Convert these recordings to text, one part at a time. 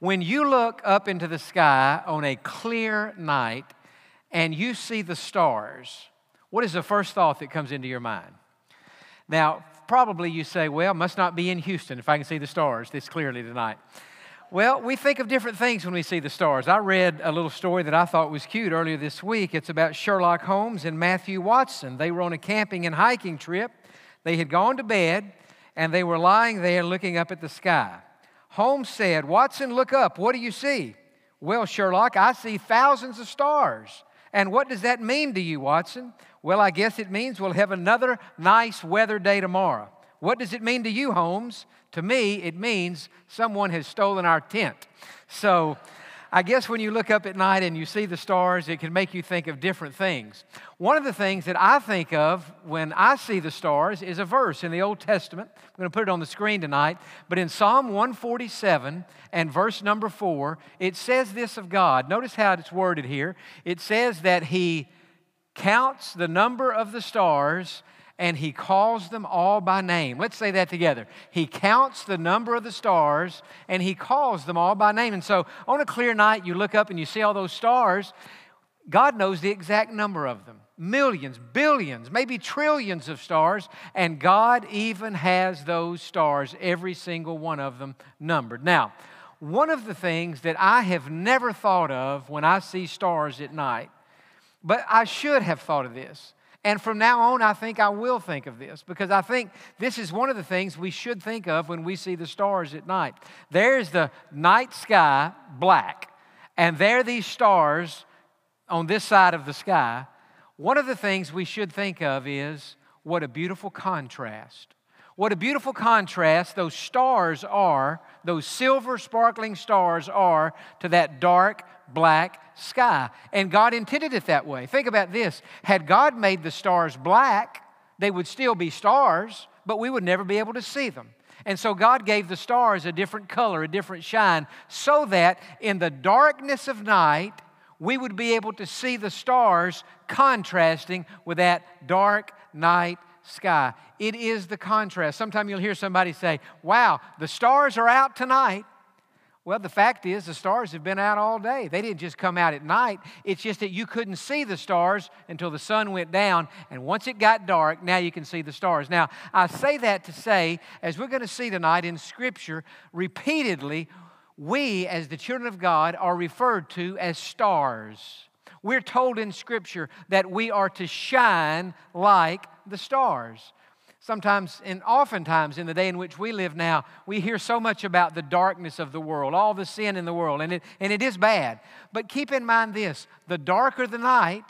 When you look up into the sky on a clear night and you see the stars, what is the first thought that comes into your mind? Now, probably you say, well, must not be in Houston if I can see the stars this clearly tonight. Well, we think of different things when we see the stars. I read a little story that I thought was cute earlier this week. It's about Sherlock Holmes and Matthew Watson. They were on a camping and hiking trip. They had gone to bed and they were lying there looking up at the sky. Holmes said, Watson, look up. What do you see? Well, Sherlock, I see thousands of stars. And what does that mean to you, Watson? Well, I guess it means we'll have another nice weather day tomorrow. What does it mean to you, Holmes? To me, it means someone has stolen our tent. So, I guess when you look up at night and you see the stars, it can make you think of different things. One of the things that I think of when I see the stars is a verse in the Old Testament. I'm going to put it on the screen tonight. But in Psalm 147 and verse number 4, it says this of God. Notice how it's worded here. It says that He counts the number of the stars and he calls them all by name. Let's say that together. He counts the number of the stars and he calls them all by name. And so on a clear night, you look up and you see all those stars. God knows the exact number of them millions, billions, maybe trillions of stars, and God even has those stars, every single one of them, numbered. Now, one of the things that I have never thought of when I see stars at night, but I should have thought of this, and from now on, I think I will think of this because I think this is one of the things we should think of when we see the stars at night. There's the night sky, black, and there are these stars on this side of the sky. One of the things we should think of is what a beautiful contrast. What a beautiful contrast those stars are, those silver sparkling stars are to that dark black sky. And God intended it that way. Think about this had God made the stars black, they would still be stars, but we would never be able to see them. And so God gave the stars a different color, a different shine, so that in the darkness of night, we would be able to see the stars contrasting with that dark night sky. It is the contrast. Sometimes you'll hear somebody say, Wow, the stars are out tonight. Well, the fact is, the stars have been out all day. They didn't just come out at night. It's just that you couldn't see the stars until the sun went down. And once it got dark, now you can see the stars. Now, I say that to say, as we're going to see tonight in Scripture, repeatedly, we, as the children of God, are referred to as stars. We're told in Scripture that we are to shine like the stars. Sometimes and oftentimes in the day in which we live now, we hear so much about the darkness of the world, all the sin in the world, and it, and it is bad. But keep in mind this the darker the night,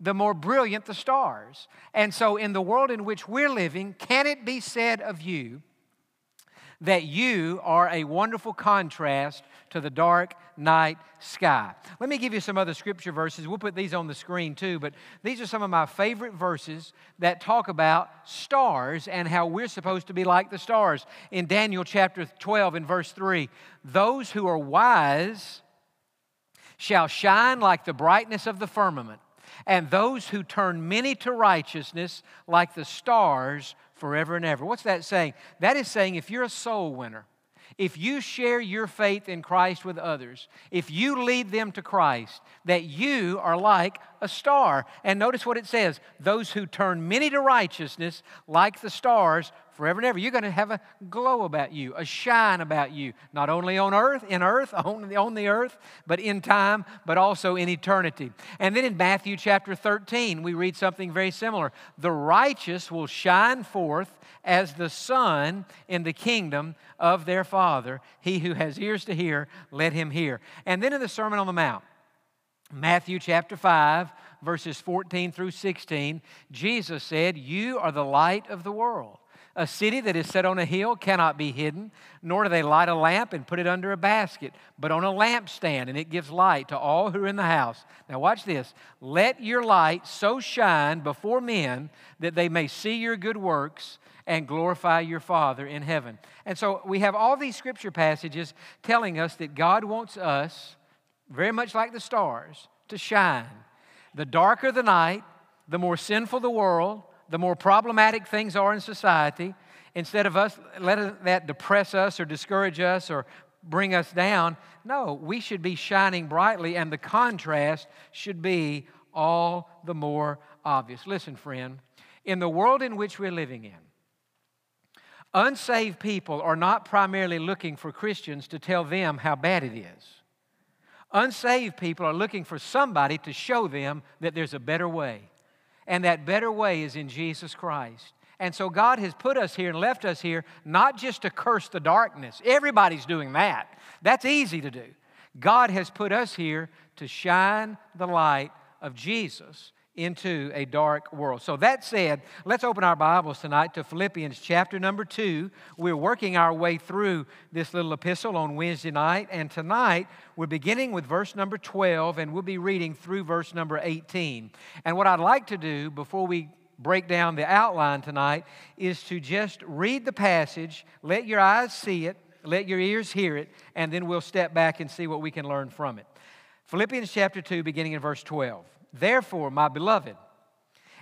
the more brilliant the stars. And so, in the world in which we're living, can it be said of you that you are a wonderful contrast to the dark night sky. Let me give you some other scripture verses. We'll put these on the screen too, but these are some of my favorite verses that talk about stars and how we're supposed to be like the stars. In Daniel chapter 12, in verse 3, those who are wise shall shine like the brightness of the firmament, and those who turn many to righteousness like the stars forever and ever. What's that saying? That is saying if you're a soul winner, if you share your faith in Christ with others, if you lead them to Christ, that you are like a star. And notice what it says those who turn many to righteousness, like the stars, forever and ever. You're going to have a glow about you, a shine about you, not only on earth, in earth, on the, on the earth, but in time, but also in eternity. And then in Matthew chapter 13, we read something very similar. The righteous will shine forth as the sun in the kingdom of their Father. He who has ears to hear, let him hear. And then in the Sermon on the Mount, Matthew chapter 5, verses 14 through 16, Jesus said, You are the light of the world. A city that is set on a hill cannot be hidden, nor do they light a lamp and put it under a basket, but on a lampstand, and it gives light to all who are in the house. Now, watch this. Let your light so shine before men that they may see your good works and glorify your Father in heaven. And so we have all these scripture passages telling us that God wants us, very much like the stars, to shine. The darker the night, the more sinful the world, the more problematic things are in society, instead of us letting that depress us or discourage us or bring us down. No, we should be shining brightly, and the contrast should be all the more obvious. Listen, friend, in the world in which we're living in, unsaved people are not primarily looking for Christians to tell them how bad it is. Unsaved people are looking for somebody to show them that there's a better way. And that better way is in Jesus Christ. And so God has put us here and left us here not just to curse the darkness. Everybody's doing that. That's easy to do. God has put us here to shine the light of Jesus into a dark world. So, that said, let's open our Bibles tonight to Philippians chapter number two. We're working our way through this little epistle on Wednesday night, and tonight we're beginning with verse number 12, and we'll be reading through verse number 18. And what I'd like to do before we break down the outline tonight is to just read the passage, let your eyes see it, let your ears hear it, and then we'll step back and see what we can learn from it. Philippians chapter 2, beginning in verse 12. Therefore, my beloved,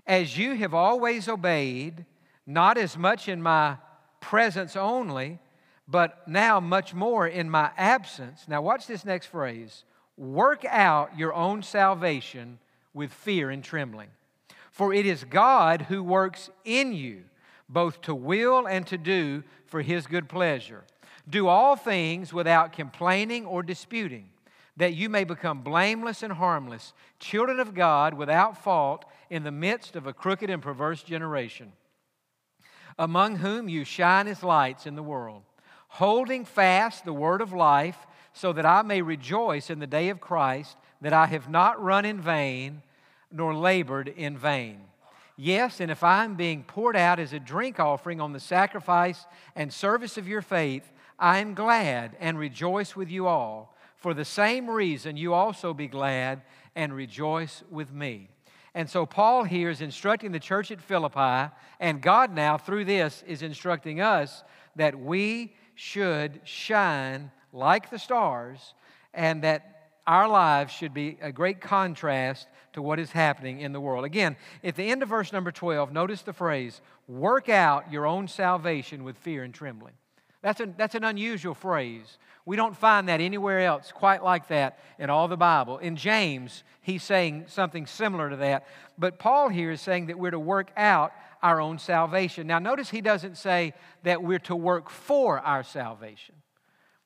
as you have always obeyed, not as much in my presence only, but now much more in my absence. Now, watch this next phrase work out your own salvation with fear and trembling. For it is God who works in you, both to will and to do for his good pleasure. Do all things without complaining or disputing, that you may become blameless and harmless, children of God without fault in the midst of a crooked and perverse generation, among whom you shine as lights in the world, holding fast the word of life, so that I may rejoice in the day of Christ, that I have not run in vain nor labored in vain. Yes, and if I'm being poured out as a drink offering on the sacrifice and service of your faith, I am glad and rejoice with you all. For the same reason, you also be glad and rejoice with me. And so, Paul here is instructing the church at Philippi, and God now, through this, is instructing us that we should shine like the stars and that our lives should be a great contrast to what is happening in the world. Again, at the end of verse number 12, notice the phrase, work out your own salvation with fear and trembling. That's, a, that's an unusual phrase. We don't find that anywhere else quite like that in all the Bible. In James, he's saying something similar to that. But Paul here is saying that we're to work out our own salvation. Now, notice he doesn't say that we're to work for our salvation.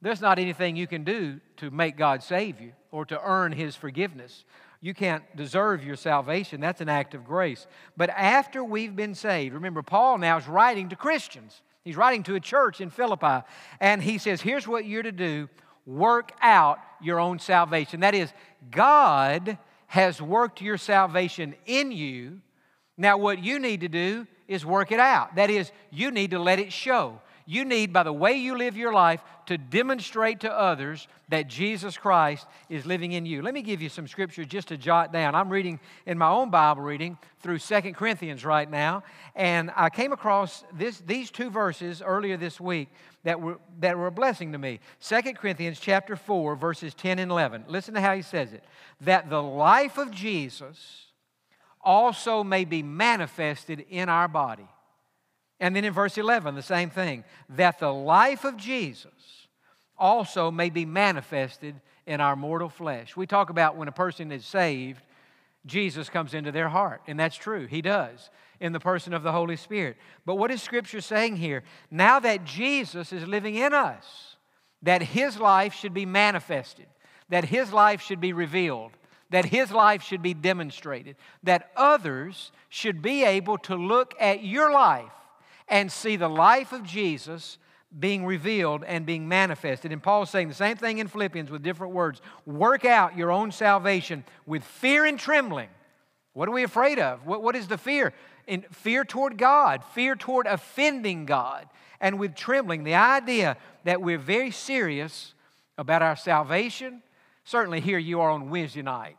There's not anything you can do to make God save you or to earn His forgiveness. You can't deserve your salvation. That's an act of grace. But after we've been saved, remember, Paul now is writing to Christians. He's writing to a church in Philippi. And he says, Here's what you're to do work out your own salvation. That is, God has worked your salvation in you. Now, what you need to do is work it out. That is, you need to let it show. You need, by the way you live your life, to demonstrate to others that Jesus Christ is living in you. Let me give you some scripture just to jot down. I'm reading in my own Bible reading through Second Corinthians right now, and I came across this, these two verses earlier this week that were, that were a blessing to me. Second Corinthians chapter 4, verses 10 and 11. Listen to how he says it. That the life of Jesus also may be manifested in our body. And then in verse 11, the same thing that the life of Jesus also may be manifested in our mortal flesh. We talk about when a person is saved, Jesus comes into their heart, and that's true. He does in the person of the Holy Spirit. But what is Scripture saying here? Now that Jesus is living in us, that His life should be manifested, that His life should be revealed, that His life should be demonstrated, that others should be able to look at your life and see the life of Jesus being revealed and being manifested. And Paul's saying the same thing in Philippians with different words. Work out your own salvation with fear and trembling. What are we afraid of? What, what is the fear? In fear toward God, fear toward offending God, and with trembling, the idea that we're very serious about our salvation. Certainly, here you are on Wednesday night.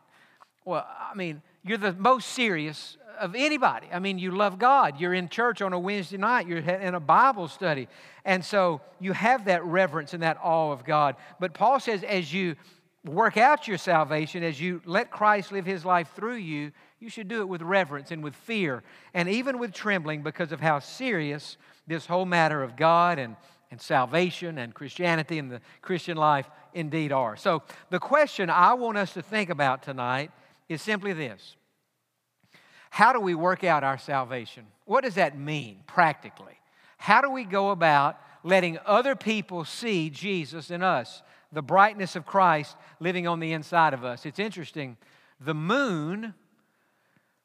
Well, I mean, you're the most serious of anybody. I mean, you love God. You're in church on a Wednesday night, you're in a Bible study. And so you have that reverence and that awe of God. But Paul says, as you work out your salvation, as you let Christ live his life through you, you should do it with reverence and with fear and even with trembling because of how serious this whole matter of God and and salvation and Christianity and the Christian life indeed are. So, the question I want us to think about tonight is simply this How do we work out our salvation? What does that mean practically? How do we go about letting other people see Jesus in us, the brightness of Christ living on the inside of us? It's interesting. The moon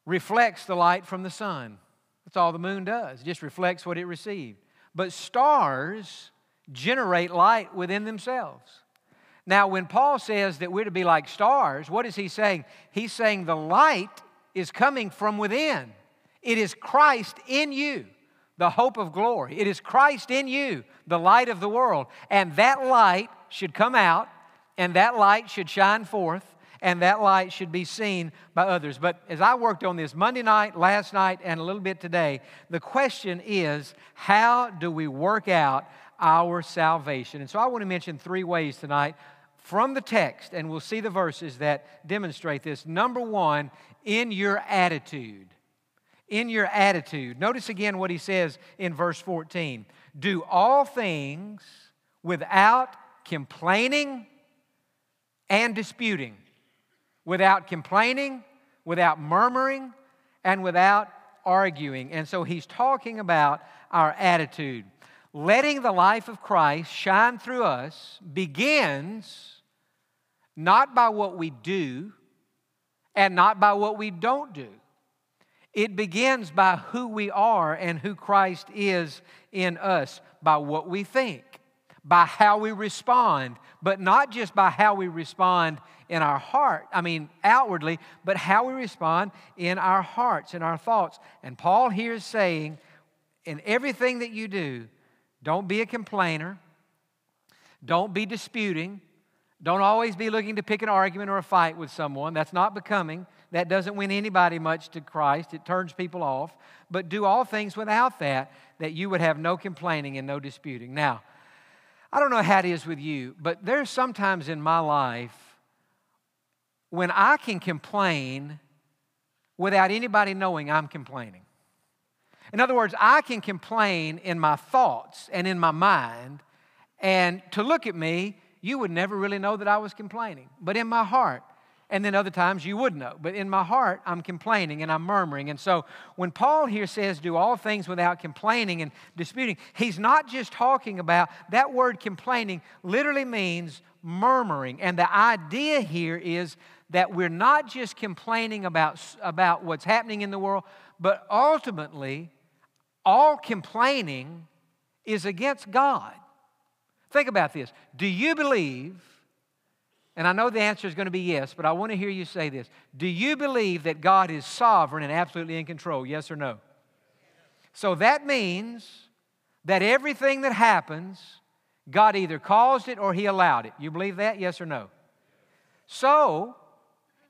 reflects the light from the sun. That's all the moon does, it just reflects what it received. But stars generate light within themselves. Now, when Paul says that we're to be like stars, what is he saying? He's saying the light is coming from within. It is Christ in you, the hope of glory. It is Christ in you, the light of the world. And that light should come out, and that light should shine forth, and that light should be seen by others. But as I worked on this Monday night, last night, and a little bit today, the question is how do we work out our salvation? And so I want to mention three ways tonight from the text, and we'll see the verses that demonstrate this. Number one, in your attitude. In your attitude. Notice again what he says in verse 14 do all things without complaining and disputing, without complaining, without murmuring, and without arguing. And so he's talking about our attitude. Letting the life of Christ shine through us begins not by what we do and not by what we don't do. It begins by who we are and who Christ is in us, by what we think, by how we respond, but not just by how we respond in our heart, I mean outwardly, but how we respond in our hearts, in our thoughts. And Paul here is saying, in everything that you do, don't be a complainer, don't be disputing, don't always be looking to pick an argument or a fight with someone. That's not becoming. That doesn't win anybody much to Christ. It turns people off. But do all things without that, that you would have no complaining and no disputing. Now, I don't know how it is with you, but there's sometimes in my life when I can complain without anybody knowing I'm complaining. In other words, I can complain in my thoughts and in my mind, and to look at me, you would never really know that I was complaining. But in my heart, and then other times you would know. But in my heart, I'm complaining and I'm murmuring. And so when Paul here says, do all things without complaining and disputing, he's not just talking about that word complaining, literally means murmuring. And the idea here is that we're not just complaining about, about what's happening in the world, but ultimately, all complaining is against God. Think about this. Do you believe, and I know the answer is going to be yes, but I want to hear you say this. Do you believe that God is sovereign and absolutely in control? Yes or no? So that means that everything that happens, God either caused it or He allowed it. You believe that? Yes or no? So,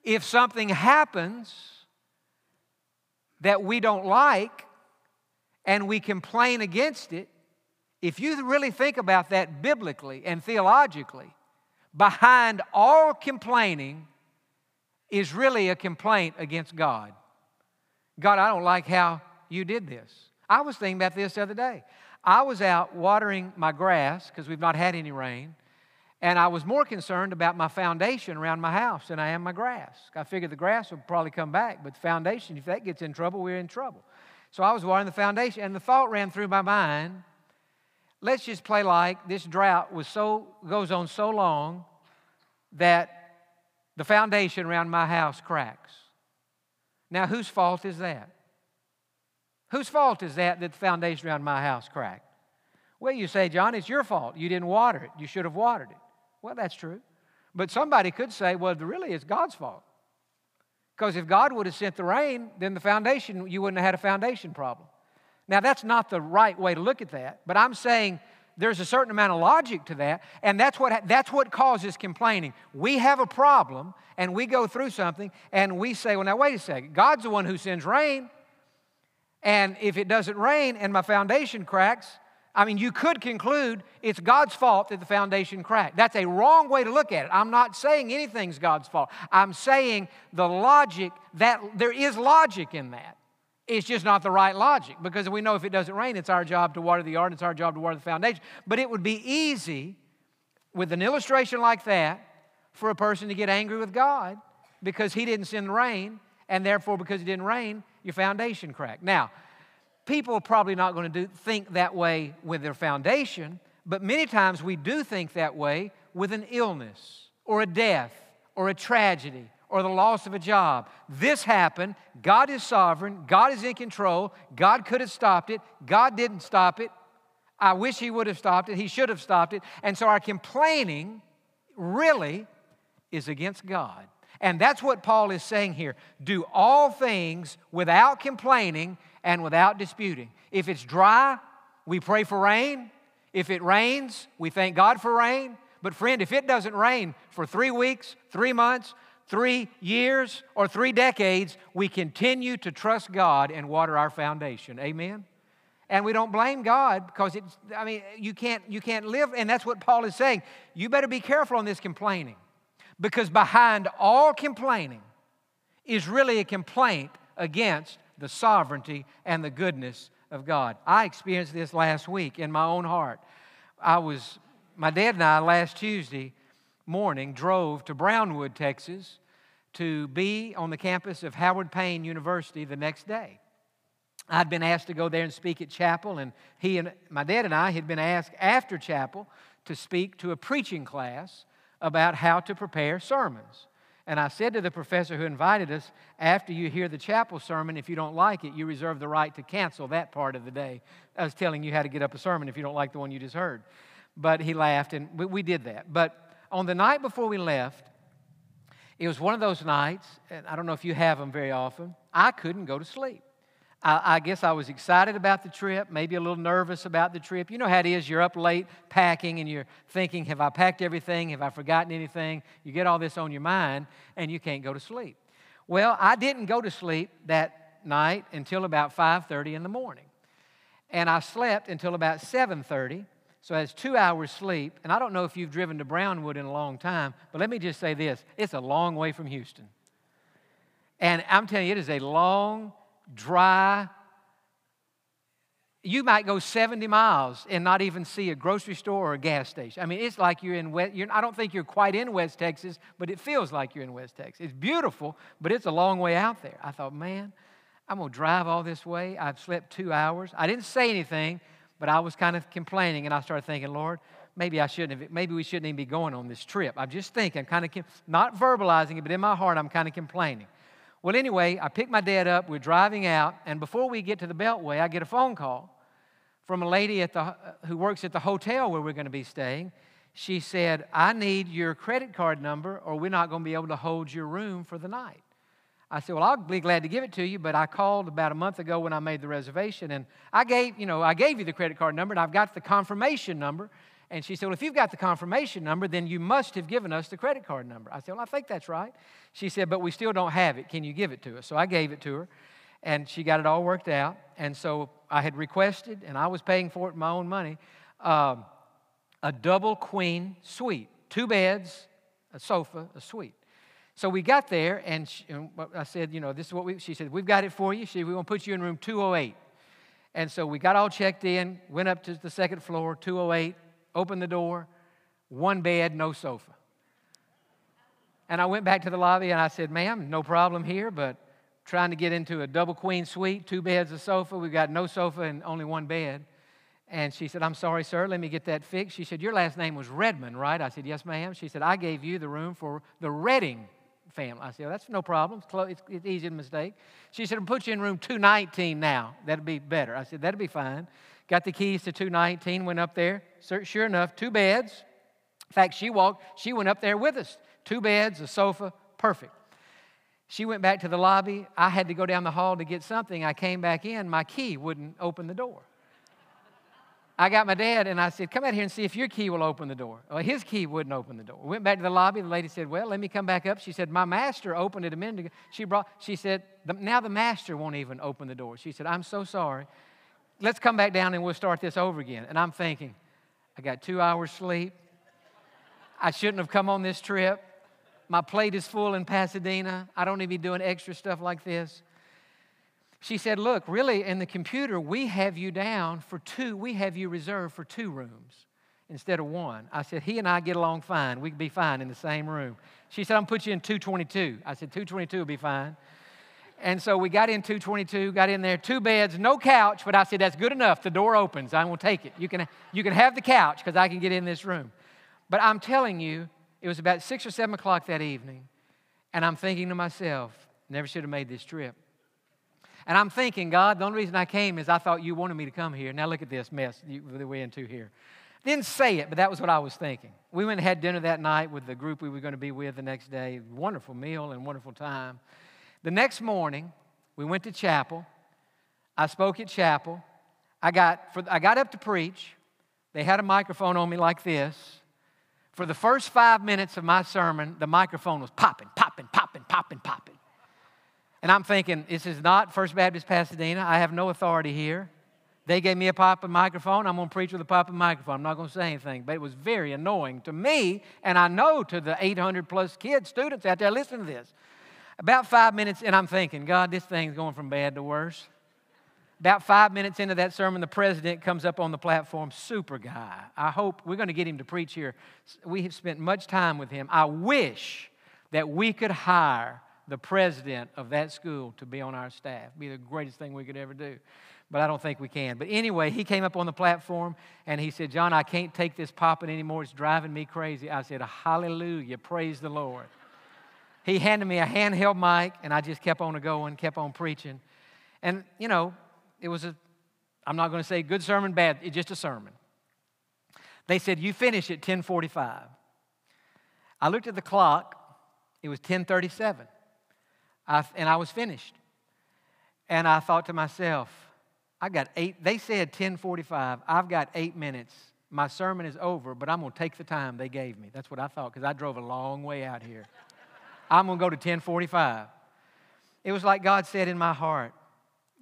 if something happens that we don't like and we complain against it, if you really think about that biblically and theologically, behind all complaining is really a complaint against God. God, I don't like how you did this. I was thinking about this the other day. I was out watering my grass because we've not had any rain, and I was more concerned about my foundation around my house than I am my grass. I figured the grass would probably come back, but the foundation, if that gets in trouble, we're in trouble. So I was watering the foundation, and the thought ran through my mind let's just play like this drought was so goes on so long that the foundation around my house cracks. Now, whose fault is that? Whose fault is that that the foundation around my house cracked? Well, you say, Jon, it's your fault. You didn't water it. You should have watered it. Well, that's true. But somebody could say, well, really, it's God's fault. Because if God would have sent the rain, then the foundation, you wouldn't have had a foundation problem. Now, that's not the right way to look at that, but I'm saying there's a certain amount of logic to that, and that's what, that's what causes complaining. We have a problem, and we go through something, and we say, well, now, wait a second. God's the one who sends rain, and if it doesn't rain and my foundation cracks, I mean, you could conclude it's God's fault that the foundation cracked. That's a wrong way to look at it. I'm not saying anything's God's fault. I'm saying the logic that there is logic in that. It's just not the right logic because we know if it doesn't rain, it's our job to water the yard, it's our job to water the foundation. But it would be easy with an illustration like that for a person to get angry with God because He didn't send rain, and therefore, because it didn't rain, your foundation cracked. Now, people are probably not going to do, think that way with their foundation, but many times we do think that way with an illness or a death or a tragedy or the loss of a job. This happened. God is sovereign. God is in control. God could have stopped it. God didn't stop it. I wish He would have stopped it. He should have stopped it. And so our complaining really is against God. And that's what Paul is saying here. Do all things without complaining and without disputing. If it's dry, we pray for rain. If it rains, we thank God for rain. But, friend, if it doesn't rain for three weeks, three months, three years, or three decades, we continue to trust God and water our foundation. Amen? And we don't blame God because it's, I mean, you can't, you can't live, and that's what Paul is saying. You better be careful on this complaining because behind all complaining is really a complaint against the sovereignty and the goodness of God. I experienced this last week in my own heart. I was, my dad and I last Tuesday morning drove to Brownwood, Texas to be on the campus of Howard Payne University the next day. I'd been asked to go there and speak at chapel, and he and my dad and I had been asked after chapel to speak to a preaching class about how to prepare sermons. And I said to the professor who invited us, after you hear the chapel sermon, if you don't like it, you reserve the right to cancel that part of the day. I was telling you how to get up a sermon if you don't like the one you just heard. But he laughed, and we, we did that. But on the night before we left, it was one of those nights, and I don't know if you have them very often, I couldn't go to sleep. I, I, guess I was excited about the trip, maybe a little nervous about the trip. You know how it is, you're up late packing and you're thinking, have I packed everything? Have I forgotten anything? You get all this on your mind and you can't go to sleep. Well, I didn't go to sleep that night until about 5:30 in the morning. And I slept until about 7:30. So I had two hours sleep. And I don't know if you've driven to Brownwood in a long time, but let me just say this it's a long way from Houston. And I'm telling you, it is a long, dry, you might go 70 miles and not even see a grocery store or a gas station. I mean, it's like you're in West, you're, I don't think you're quite in West Texas, but it feels like you're in West Texas. It's beautiful, but it's a long way out there. I thought, man, I'm going to drive all this way. I've slept two hours. I didn't say anything, but I was kind of complaining, and I started thinking, Lord, maybe I shouldn't have, maybe we shouldn't even be going on this trip. I'm just thinking, kind of, not verbalizing it, but in my heart, I'm kind of complaining. Well, anyway, I picked my dad up. We're driving out, and before we get to the Beltway, I get a phone call from a lady at the, uh, who works at the hotel where we're going to be staying. She said, I need your credit card number, or we're not going to be able to hold your room for the night. I said, Well, I'll be glad to give it to you, but I called about a month ago when I made the reservation, and I gave, you know, I gave you the credit card number, and I've got the confirmation number. And she said, Well, if you've got the confirmation number, then you must have given us the credit card number. I said, Well, I think that's right. She said, But we still don't have it. Can you give it to us? So I gave it to her, and she got it all worked out. And so I had requested, and I was paying for it with my own money, um, a double queen suite two beds, a sofa, a suite. So we got there, and, she, and I said, You know, this is what we, she said, We've got it for you. She said, We're going to put you in room 208. And so we got all checked in, went up to the second floor, 208 opened the door, one bed, no sofa. And I went back to the lobby and I said, ma'am, no problem here, but trying to get into a double queen suite, two beds, a sofa. We've got no sofa and only one bed. And she said, I'm sorry, sir, let me get that fixed. She said, Your last name was Redmond, right? I said, Yes, ma'am. She said, I gave you the room for the Redding family. I said, oh, That's no problem. It's, close, it's, it's easy to mistake. She said, I'll put you in room 219 now. That'd be better. I said, That'd be fine. Got the keys to 219, went up there. Sure enough, two beds. In fact, she walked, she went up there with us. Two beds, a sofa, perfect. She went back to the lobby. I had to go down the hall to get something. I came back in, my key wouldn't open the door. I got my dad and I said, Come out here and see if your key will open the door. Well, his key wouldn't open the door. We went back to the lobby. The lady said, Well, let me come back up. She said, My master opened it a minute ago. She brought, she said, Now the master won't even open the door. She said, I'm so sorry let's come back down and we'll start this over again. And I'm thinking, I got two hours sleep. I shouldn't have come on this trip. My plate is full in Pasadena. I don't need to be doing extra stuff like this. She said, Look, really, in the computer, we have you down for two, we have you reserved for two rooms instead of one. I said, He and I get along fine. We could be fine in the same room. She said, I'm going to put you in 222. I said, 222 will be fine. And so we got in 222, got in there, two beds, no couch, but I said, That's good enough. The door opens. I will take it. You can, you can have the couch because I can get in this room. But I'm telling you, it was about six or seven o'clock that evening, and I'm thinking to myself, Never should have made this trip. And I'm thinking, God, the only reason I came is I thought you wanted me to come here. Now look at this mess that we're into here. Didn't say it, but that was what I was thinking. We went and had dinner that night with the group we were going to be with the next day. Wonderful meal and wonderful time. The next morning, we went to chapel. I spoke at chapel. I got, for, I got up to preach. They had a microphone on me like this. For the first five minutes of my sermon, the microphone was popping, popping, popping, popping, popping. And I'm thinking, this is not First Baptist Pasadena. I have no authority here. They gave me a popping microphone. I'm going to preach with a popping microphone. I'm not going to say anything. But it was very annoying to me, and I know to the 800 plus kids, students out there listening to this. About five minutes, and I'm thinking, God, this thing's going from bad to worse. About five minutes into that sermon, the president comes up on the platform. Super guy. I hope we're going to get him to preach here. We have spent much time with him. I wish that we could hire the president of that school to be on our staff. Be the greatest thing we could ever do. But I don't think we can. But anyway, he came up on the platform and he said, Jon, I can't take this popping anymore. It's driving me crazy. I said, Hallelujah. Praise the Lord. He handed me a handheld mic and I just kept on going, kept on preaching. And, you know, it was a, I'm not going to say good sermon, bad, it's just a sermon. They said, You finish at 1045. I looked at the clock, it was 1037. I, and I was finished. And I thought to myself, I got eight, they said 1045. I've got eight minutes. My sermon is over, but I'm going to take the time they gave me. That's what I thought because I drove a long way out here. I'm going to go to 1045. It was like God said in my heart,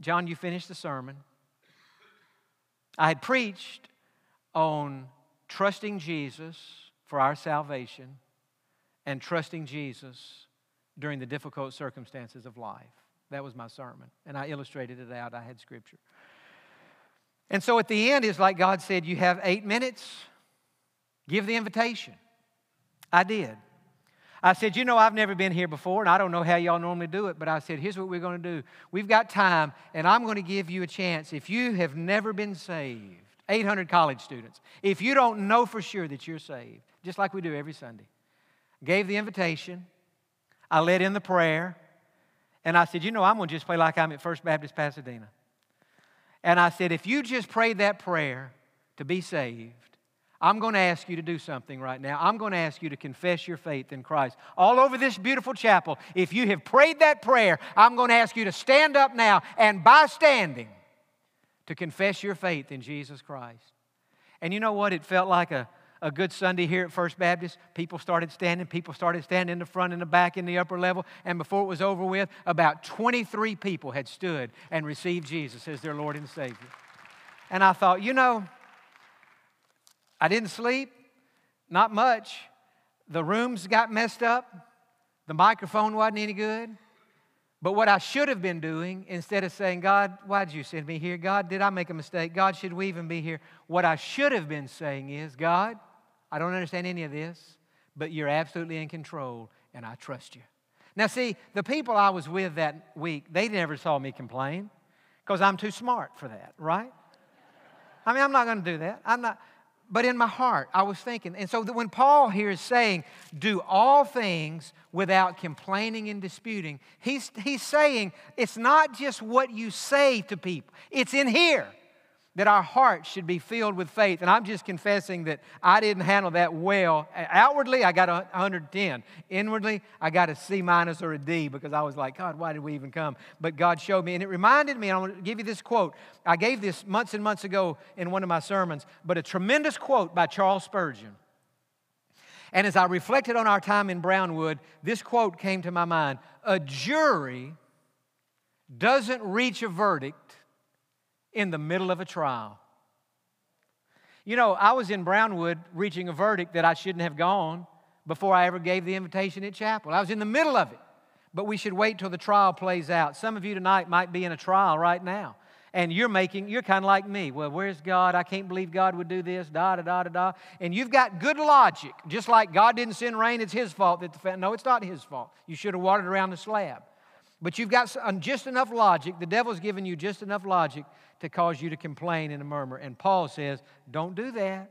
Jon, you finished the sermon. I had preached on trusting Jesus for our salvation and trusting Jesus during the difficult circumstances of life. That was my sermon. And I illustrated it out. I had scripture. And so at the end, it's like God said, You have eight minutes, give the invitation. I did. I said, You know, I've never been here before, and I don't know how y'all normally do it, but I said, Here's what we're going to do. We've got time, and I'm going to give you a chance. If you have never been saved, 800 college students, if you don't know for sure that you're saved, just like we do every Sunday, gave the invitation, I led in the prayer, and I said, You know, I'm going to just play like I'm at First Baptist Pasadena. And I said, If you just prayed that prayer to be saved, I'm going to ask you to do something right now. I'm going to ask you to confess your faith in Christ. All over this beautiful chapel, if you have prayed that prayer, I'm going to ask you to stand up now and by standing, to confess your faith in Jesus Christ. And you know what? It felt like a, a good Sunday here at First Baptist, people started standing. People started standing in the front and the back in the upper level. And before it was over with, about 23 people had stood and received Jesus as their Lord and Savior. And I thought, you know, I didn't sleep, not much. The rooms got messed up. The microphone wasn't any good. But what I should have been doing, instead of saying, God, why'd you send me here? God, did I make a mistake? God, should we even be here? What I should have been saying is, God, I don't understand any of this, but you're absolutely in control, and I trust you. Now, see, the people I was with that week, they never saw me complain because I'm too smart for that, right? I mean, I'm not going to do that. I'm not. But in my heart, I was thinking, and so when Paul here is saying, do all things without complaining and disputing, he's, he's saying it's not just what you say to people, it's in here that our hearts should be filled with faith. And I'm just confessing that I didn't handle that well. Outwardly, I got a 110. Inwardly, I got a C minus or a D because I was like, God, why did we even come? But God showed me. And it reminded me, I'm going to give you this quote. I gave this months and months ago in one of my sermons, but a tremendous quote by Charles Spurgeon. And as I reflected on our time in Brownwood, this quote came to my mind A jury doesn't reach a verdict in the middle of a trial. You know, I was in Brownwood reaching a verdict that I shouldn't have gone before I ever gave the invitation at chapel. I was in the middle of it. but we should wait till the trial plays out. Some of you tonight might be in a trial right now. And you're making, you're kind of like me. Well, where's God? I can't believe God would do this, da da da da da. And you've got good logic. Just like God didn't send rain, it's His fault that the no, it's not His fault. You should have watered around the slab. But you've got just enough logic. The devil's given you just enough logic to cause you to complain and to murmur. And Paul says, don't do that.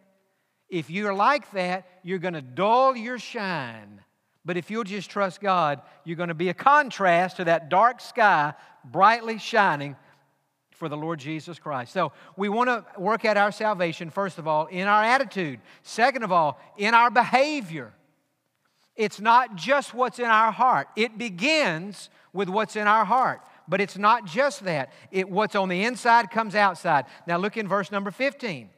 If you're like that, you're going to dull your shine. But if you'll just trust God, you're going to be a contrast to that dark sky brightly shining for the Lord Jesus Christ. So we want to work at our salvation, first of all, in our attitude. Second of all, in our behavior. It's not just what's in our heart, it begins with what's in our heart. But it's not just that. It, what's on the inside comes outside. Now look in verse number 15.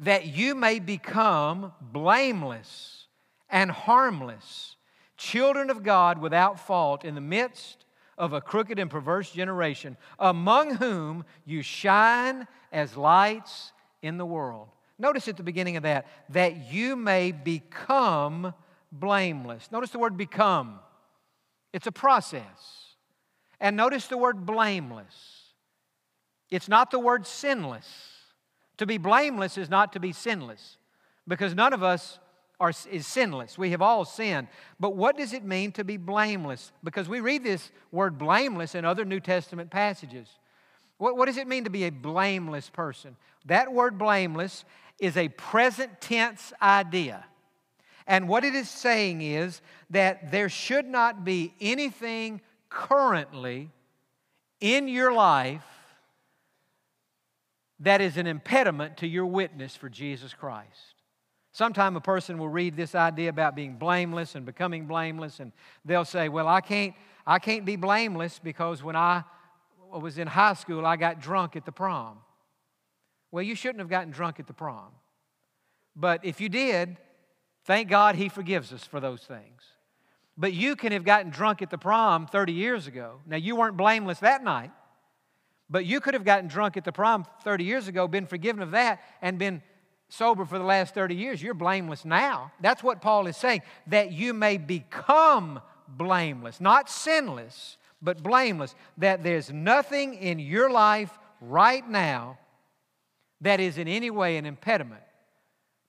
That you may become blameless and harmless, children of God without fault in the midst of a crooked and perverse generation, among whom you shine as lights in the world. Notice at the beginning of that, that you may become blameless. Notice the word become, it's a process. And notice the word blameless. It's not the word sinless. To be blameless is not to be sinless because none of us are, is sinless. We have all sinned. But what does it mean to be blameless? Because we read this word blameless in other New Testament passages. What, what does it mean to be a blameless person? That word blameless is a present tense idea. And what it is saying is that there should not be anything currently in your life that is an impediment to your witness for Jesus Christ. Sometime a person will read this idea about being blameless and becoming blameless, and they'll say, Well, I can't, I can't be blameless because when I was in high school, I got drunk at the prom. Well, you shouldn't have gotten drunk at the prom. But if you did, thank God He forgives us for those things. But you can have gotten drunk at the prom 30 years ago. Now, you weren't blameless that night, but you could have gotten drunk at the prom 30 years ago, been forgiven of that, and been sober for the last 30 years, you're blameless now. That's what Paul is saying, that you may become blameless, not sinless, but blameless, that there's nothing in your life right now that is in any way an impediment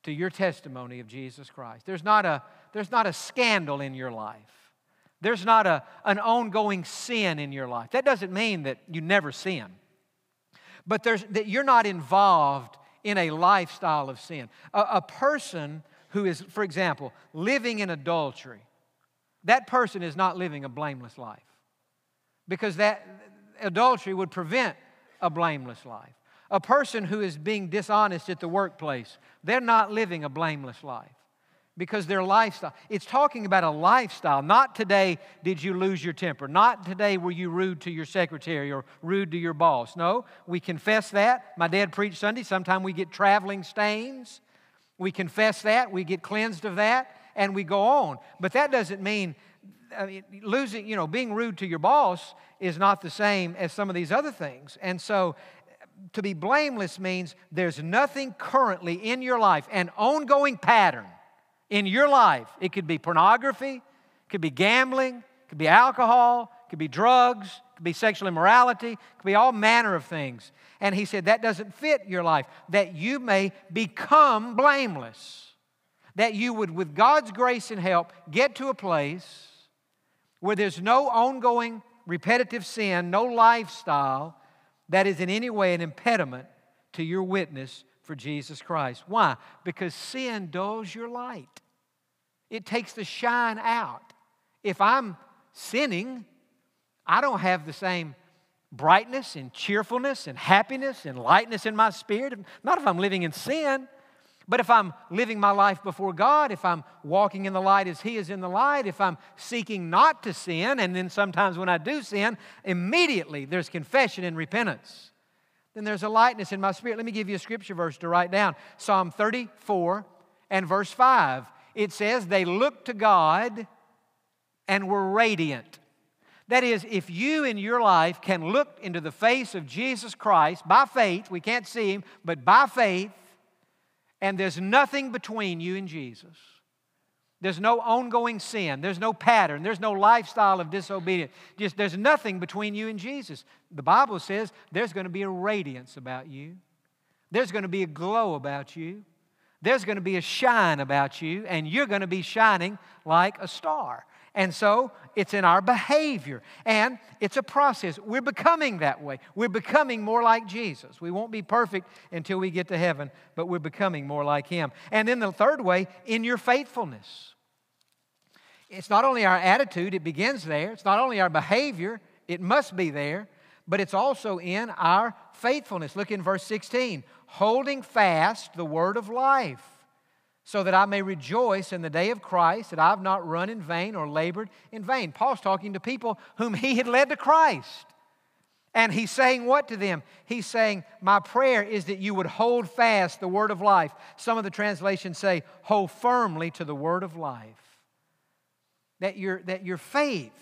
to your testimony of Jesus Christ. There's not a, there's not a scandal in your life. There's not a, an ongoing sin in your life. That doesn't mean that you never sin. But there's, that you're not involved in a lifestyle of sin. A, a person who is, for example, living in adultery, that person is not living a blameless life because that adultery would prevent a blameless life. A person who is being dishonest at the workplace, they're not living a blameless life because their lifestyle. It's talking about a lifestyle. Not today did you lose your temper. Not today were you rude to your secretary or rude to your boss. No, we confess that. My dad preached Sunday. Sometimes we get traveling stains. We confess that. We get cleansed of that, and we go on. But that doesn't mean. I mean, losing, you know, being rude to your boss is not the same as some of these other things. And so to be blameless means there's nothing currently in your life, an ongoing pattern in your life. It could be pornography, it could be gambling, it could be alcohol, it could be drugs, it could be sexual immorality, it could be all manner of things. And he said that doesn't fit your life, that you may become blameless. That you would, with God's grace and help, get to a place where there's no ongoing repetitive sin, no lifestyle that is in any way an impediment to your witness for Jesus Christ. Why? Because sin dulls your light, it takes the shine out. If I'm sinning, I don't have the same brightness and cheerfulness and happiness and lightness in my spirit. Not if I'm living in sin, but if I'm living my life before God, if I'm walking in the light as He is in the light, if I'm seeking not to sin, and then sometimes when I do sin, immediately there's confession and repentance then there's a lightness in my spirit. Let me give you a scripture verse to write down Psalm 34 and verse 5. It says, They looked to God and were radiant. That is, if you in your life can look into the face of Jesus Christ by faith, we can't see him, but by faith, and there's nothing between you and Jesus, There's no ongoing sin. There's no pattern. There's no lifestyle of disobedience. Just there's nothing between you and Jesus. The Bible says there's going to be a radiance about you. There's going to be a glow about you. There's going to be a shine about you, and you're going to be shining like a star. And so it's in our behavior, and it's a process. We're becoming that way. We're becoming more like Jesus. We won't be perfect until we get to heaven, but we're becoming more like Him. And then the third way, in your faithfulness. It's not only our attitude, it begins there. It's not only our behavior, it must be there, but it's also in our faithfulness. Look in verse 16 holding fast the word of life, so that I may rejoice in the day of Christ, that I've not run in vain or labored in vain. Paul's talking to people whom he had led to Christ. And he's saying what to them? He's saying, My prayer is that you would hold fast the word of life. Some of the translations say, Hold firmly to the word of life. That your, that your faith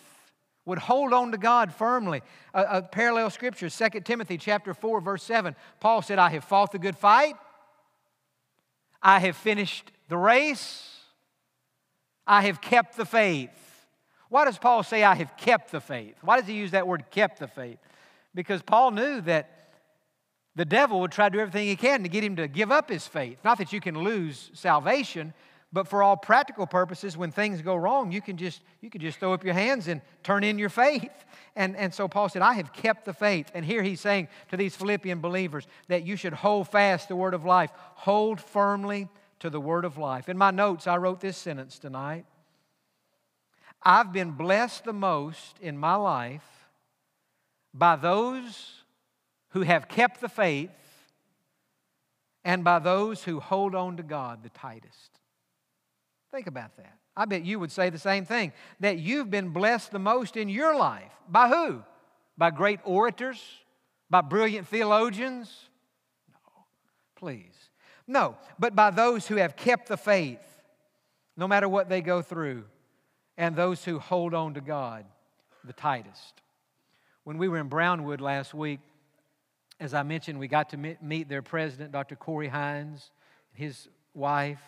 would hold on to God firmly. A, a parallel scripture, 2 Timothy chapter 4, verse 7. Paul said, I have fought the good fight. I have finished the race. I have kept the faith. Why does Paul say, I have kept the faith? Why does he use that word, kept the faith? Because Paul knew that the devil would try to do everything he can to get him to give up his faith. Not that you can lose salvation, but for all practical purposes, when things go wrong, you can just, you can just throw up your hands and turn in your faith. And, and so Paul said, I have kept the faith. And here he's saying to these Philippian believers that you should hold fast the word of life, hold firmly to the word of life. In my notes, I wrote this sentence tonight I've been blessed the most in my life by those who have kept the faith and by those who hold on to God the tightest. Think about that. I bet you would say the same thing that you've been blessed the most in your life. By who? By great orators? By brilliant theologians? No, please. No, but by those who have kept the faith, no matter what they go through, and those who hold on to God the tightest. When we were in Brownwood last week, as I mentioned, we got to meet their president, Dr. Corey Hines, his wife.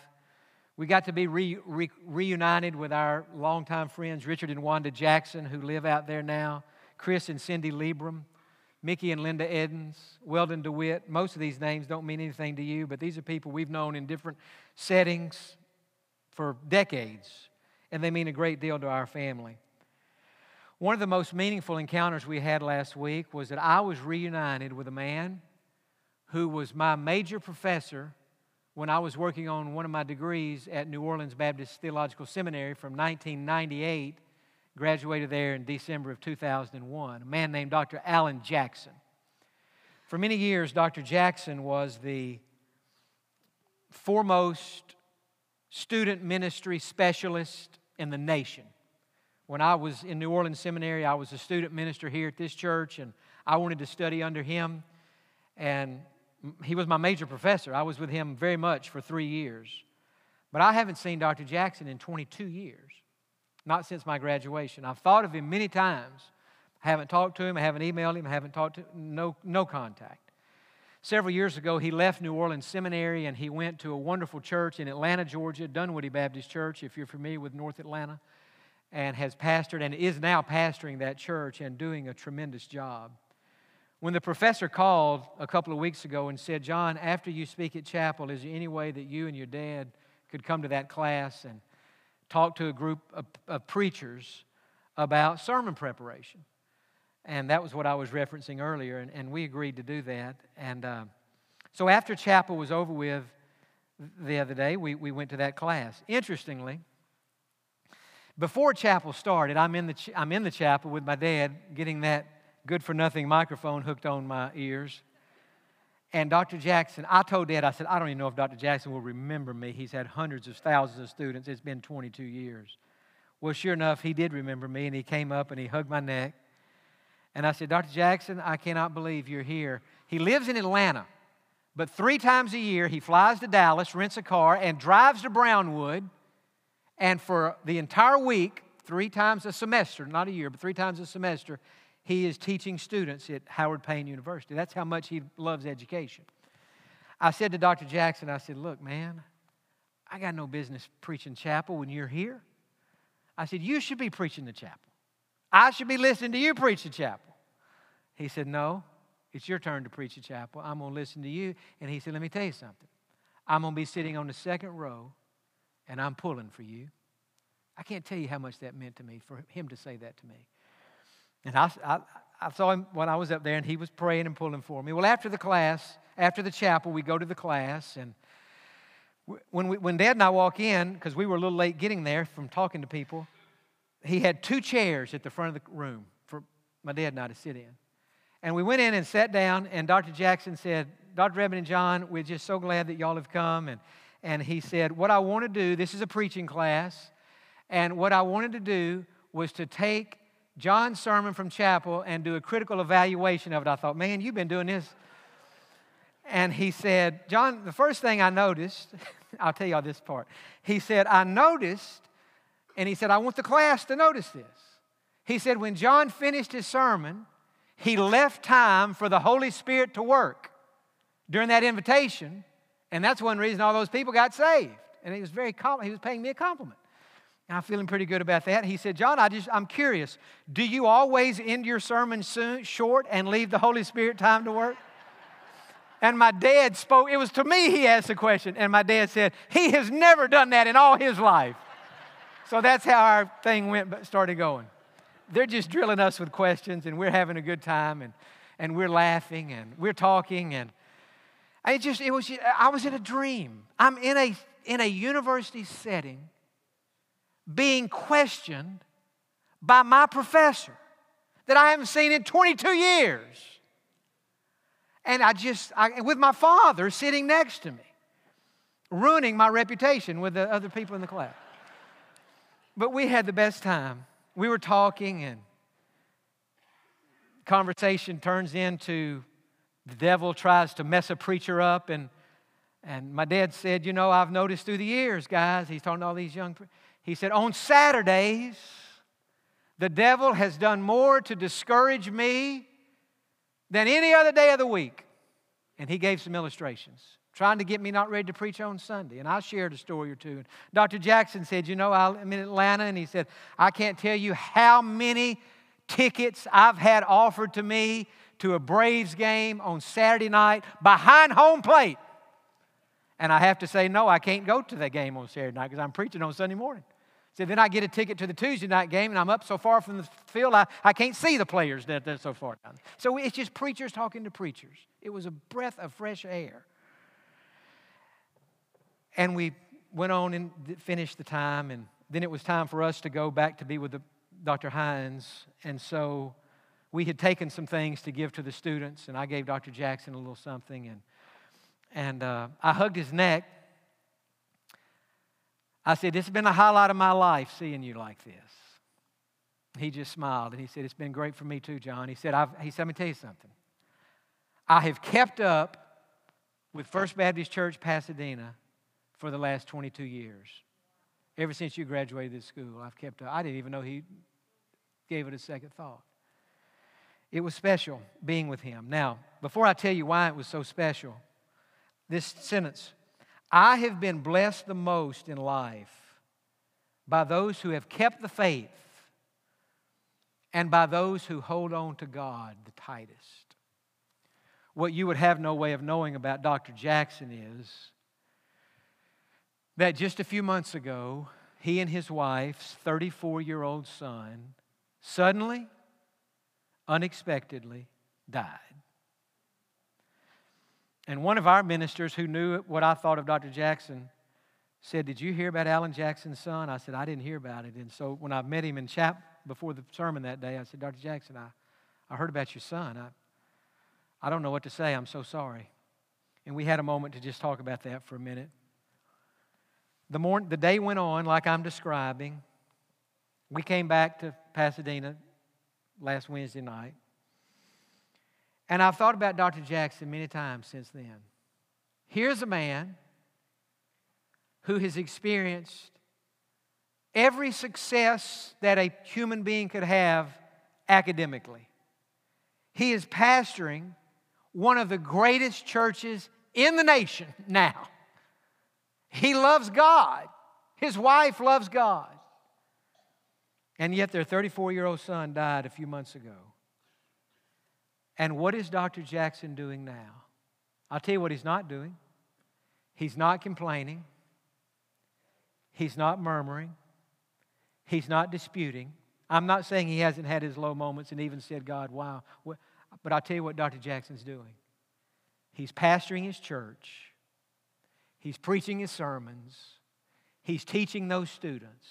We got to be re, re, reunited with our longtime friends, Richard and Wanda Jackson, who live out there now, Chris and Cindy Liebram, Mickey and Linda Edens, Weldon DeWitt. Most of these names don't mean anything to you, but these are people we've known in different settings for decades, and they mean a great deal to our family. One of the most meaningful encounters we had last week was that I was reunited with a man who was my major professor when I was working on one of my degrees at New Orleans Baptist Theological Seminary from 1998, graduated there in December of 2001, a man named Dr. Alan Jackson. For many years, Dr. Jackson was the foremost student ministry specialist in the nation. When I was in New Orleans Seminary, I was a student minister here at this church, and I wanted to study under him. And he was my major professor. I was with him very much for three years. But I haven't seen Dr. Jackson in 22 years, not since my graduation. I've thought of him many times. I haven't talked to him, I haven't emailed him, I haven't talked to no, no contact. Several years ago, he left New Orleans Seminary and he went to a wonderful church in Atlanta, Georgia, Dunwoody Baptist Church, if you're familiar with North Atlanta, and has pastored and is now pastoring that church and doing a tremendous job. When the professor called a couple of weeks ago and said, Jon, after you speak at chapel, is there any way that you and your dad could come to that class and talk to a group of, of preachers about sermon preparation? And that was what I was referencing earlier, and, and we agreed to do that. And uh, so after chapel was over with the other day, we, we went to that class. Interestingly, before chapel started, I'm in, the ch- I'm in the chapel with my dad getting that good for nothing microphone hooked on my ears. And Dr. Jackson, I told Dad, I said, I don't even know if Dr. Jackson will remember me. He's had hundreds of thousands of students. It's been 22 years. Well, sure enough, he did remember me, and he came up and he hugged my neck. And I said, Dr. Jackson, I cannot believe you're here. He lives in Atlanta, but three times a year he flies to Dallas, rents a car, and drives to Brownwood. And for the entire week, three times a semester, not a year, but three times a semester, he is teaching students at Howard Payne University. That's how much he loves education. I said to Dr. Jackson, I said, Look, man, I got no business preaching chapel when you're here. I said, You should be preaching the chapel. I should be listening to you preach the chapel. He said, No, it's your turn to preach the chapel. I'm going to listen to you. And he said, Let me tell you something. I'm going to be sitting on the second row and I'm pulling for you. I can't tell you how much that meant to me for him to say that to me. And I, I, I saw him when I was up there, and he was praying and pulling for me. Well, after the class, after the chapel, we go to the class, and when, we, when Dad and I walk in, because we were a little late getting there from talking to people, he had two chairs at the front of the room for my dad and I to sit in. And we went in and sat down, and Dr. Jackson said, Dr. Redmond and Jon, we're just so glad that y'all have come. And, and he said, What I want to do, this is a preaching class, and what I wanted to do was to take Jon's sermon from chapel and do a critical evaluation of it. I thought, man, you've been doing this. And he said, Jon, the first thing I noticed, I'll tell y'all this part. He said, I noticed, and he said, I want the class to notice this. He said, when Jon finished his sermon, he left time for the Holy Spirit to work during that invitation. And that's one reason all those people got saved. And he was very, he was paying me a compliment. I'm feeling pretty good about that. He said, Jon, I just, I'm curious. Do you always end your sermon soon, short and leave the Holy Spirit time to work? And my dad spoke, it was to me he asked the question. And my dad said, He has never done that in all his life. So that's how our thing went, started going. They're just drilling us with questions, and we're having a good time, and, and we're laughing, and we're talking, and I just, it was, I was in a dream. I'm in a, in a university setting being questioned by my professor that I haven't seen in 22 years. And I just, I, with my father sitting next to me, ruining my reputation with the other people in the class. But we had the best time. We were talking, and conversation turns into the devil tries to mess a preacher up. And, and my dad said, You know, I've noticed through the years, guys, he's talking to all these young people he said, On Saturdays, the devil has done more to discourage me than any other day of the week. And he gave some illustrations, trying to get me not ready to preach on Sunday. And I shared a story or two. And Dr. Jackson said, You know, I'm in Atlanta, and he said, I can't tell you how many tickets I've had offered to me to a Braves game on Saturday night behind home plate. And I have to say, no, I can't go to that game on Saturday night because I'm preaching on Sunday morning. So then I get a ticket to the Tuesday night game, and I'm up so far from the field, I, I can't see the players that they're so far down. So it's just preachers talking to preachers. It was a breath of fresh air. And we went on and finished the time, and then it was time for us to go back to be with the, Dr. Hines. And so we had taken some things to give to the students, and I gave Dr. Jackson a little something. And and uh, I hugged his neck. I said, This has been a highlight of my life seeing you like this. He just smiled and he said, It's been great for me too, Jon. He said, I've, he said, Let me tell you something. I have kept up with First Baptist Church Pasadena for the last 22 years. Ever since you graduated this school, I've kept up. I didn't even know he gave it a second thought. It was special being with him. Now, before I tell you why it was so special, this sentence I have been blessed the most in life by those who have kept the faith and by those who hold on to God the tightest. What you would have no way of knowing about Dr. Jackson is that just a few months ago, he and his wife's 34 year old son suddenly, unexpectedly died. And one of our ministers who knew what I thought of Dr. Jackson said, Did you hear about Alan Jackson's son? I said, I didn't hear about it. And so when I met him in chap before the sermon that day, I said, Dr. Jackson, I, I heard about your son. I, I don't know what to say. I'm so sorry. And we had a moment to just talk about that for a minute. The, morning, the day went on like I'm describing. We came back to Pasadena last Wednesday night. And I've thought about Dr. Jackson many times since then. Here's a man who has experienced every success that a human being could have academically. He is pastoring one of the greatest churches in the nation now. He loves God. His wife loves God. And yet their 34 year old son died a few months ago. And what is Dr. Jackson doing now? I'll tell you what he's not doing. He's not complaining. He's not murmuring. He's not disputing. I'm not saying he hasn't had his low moments and even said, God, wow. But I'll tell you what Dr. Jackson's doing. He's pastoring his church, he's preaching his sermons, he's teaching those students,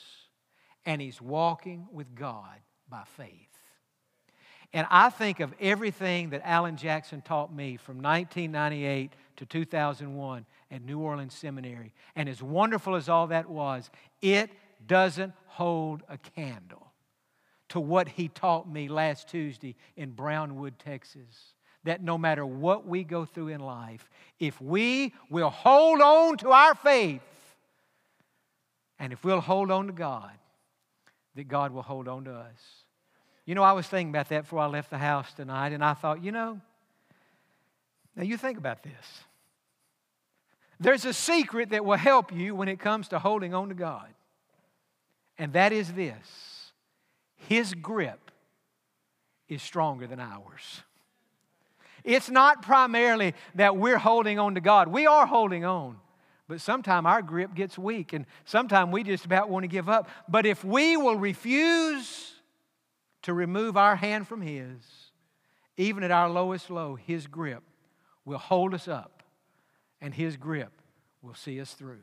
and he's walking with God by faith. And I think of everything that Alan Jackson taught me from 1998 to 2001 at New Orleans Seminary. And as wonderful as all that was, it doesn't hold a candle to what he taught me last Tuesday in Brownwood, Texas. That no matter what we go through in life, if we will hold on to our faith, and if we'll hold on to God, that God will hold on to us. You know, I was thinking about that before I left the house tonight, and I thought, you know, now you think about this. There's a secret that will help you when it comes to holding on to God, and that is this His grip is stronger than ours. It's not primarily that we're holding on to God, we are holding on. But sometimes our grip gets weak, and sometimes we just about want to give up. But if we will refuse to remove our hand from His, even at our lowest low, His grip will hold us up, and His grip will see us through.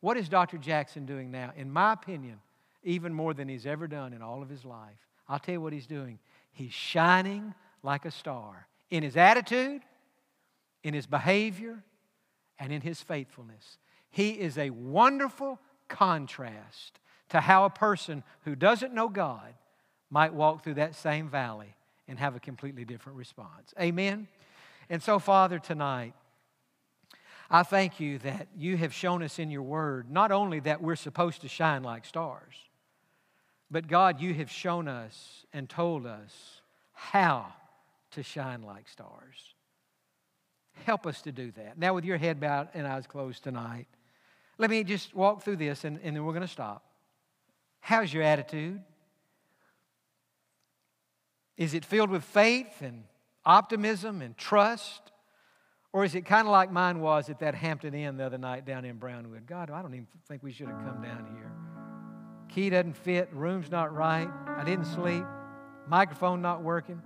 What is Dr. Jackson doing now? In my opinion, even more than he's ever done in all of his life. I'll tell you what he's doing. He's shining like a star in his attitude, in his behavior, and in his faithfulness. He is a wonderful contrast to how a person who doesn't know God might walk through that same valley and have a completely different response. Amen? And so, Father, tonight, I thank you that you have shown us in your word not only that we're supposed to shine like stars, but God, you have shown us and told us how to shine like stars. Help us to do that. Now, with your head bowed and eyes closed tonight, let me just walk through this and, and then we're going to stop. How's your attitude? Is it filled with faith and optimism and trust? Or is it kind of like mine was at that Hampton Inn the other night down in Brownwood? God, I don't even think we should have come down here. Key doesn't fit, room's not right, I didn't sleep, microphone not working.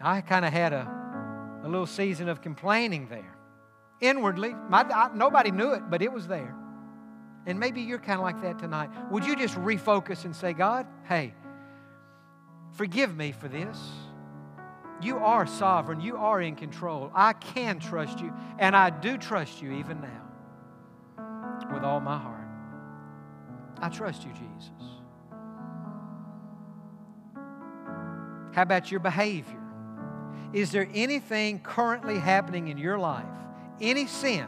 I kind of had a, a little season of complaining there. Inwardly, my, I, nobody knew it, but it was there. And maybe you're kind of like that tonight. Would you just refocus and say, God, hey, forgive me for this? You are sovereign. You are in control. I can trust you, and I do trust you even now with all my heart. I trust you, Jesus. How about your behavior? Is there anything currently happening in your life, any sin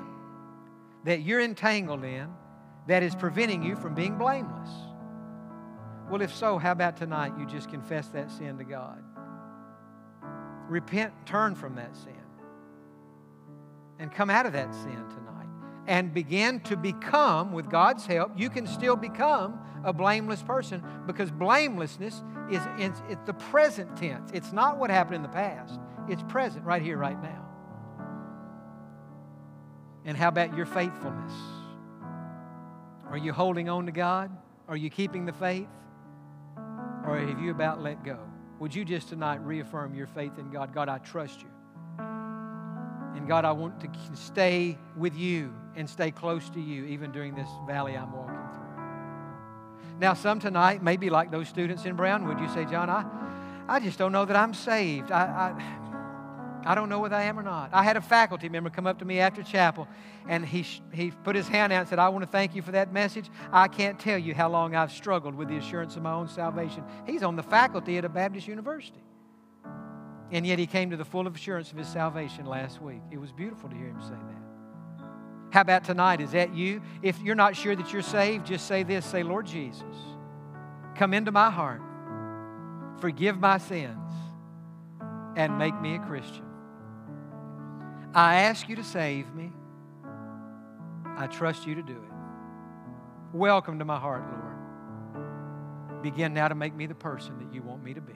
that you're entangled in that is preventing you from being blameless? Well, if so, how about tonight you just confess that sin to God? repent, turn from that sin, and come out of that sin tonight and begin to become, with God's help, you can still become a blameless person because blamelessness is the present tense. It's not what happened in the past, it's present right here, right now. And how about your faithfulness? Are you holding on to God? Are you keeping the faith? Or have you about let go? Would you just tonight reaffirm your faith in God? God, I trust you. And God, I want to stay with you and stay close to you even during this valley I'm walking through. Now, some tonight, maybe like those students in Brownwood, you say, Jon, I, I just don't know that I'm saved. I, I I don't know whether I am or not. I had a faculty member come up to me after chapel, and he, he put his hand out and said, I want to thank you for that message. I can't tell you how long I've struggled with the assurance of my own salvation. He's on the faculty at a Baptist university. And yet he came to the full assurance of his salvation last week. It was beautiful to hear him say that. How about tonight? Is that you? If you're not sure that you're saved, just say this say, Lord Jesus, come into my heart, forgive my sins, and make me a Christian. I ask you to save me. I trust you to do it. Welcome to my heart, Lord. Begin now to make me the person that you want me to be.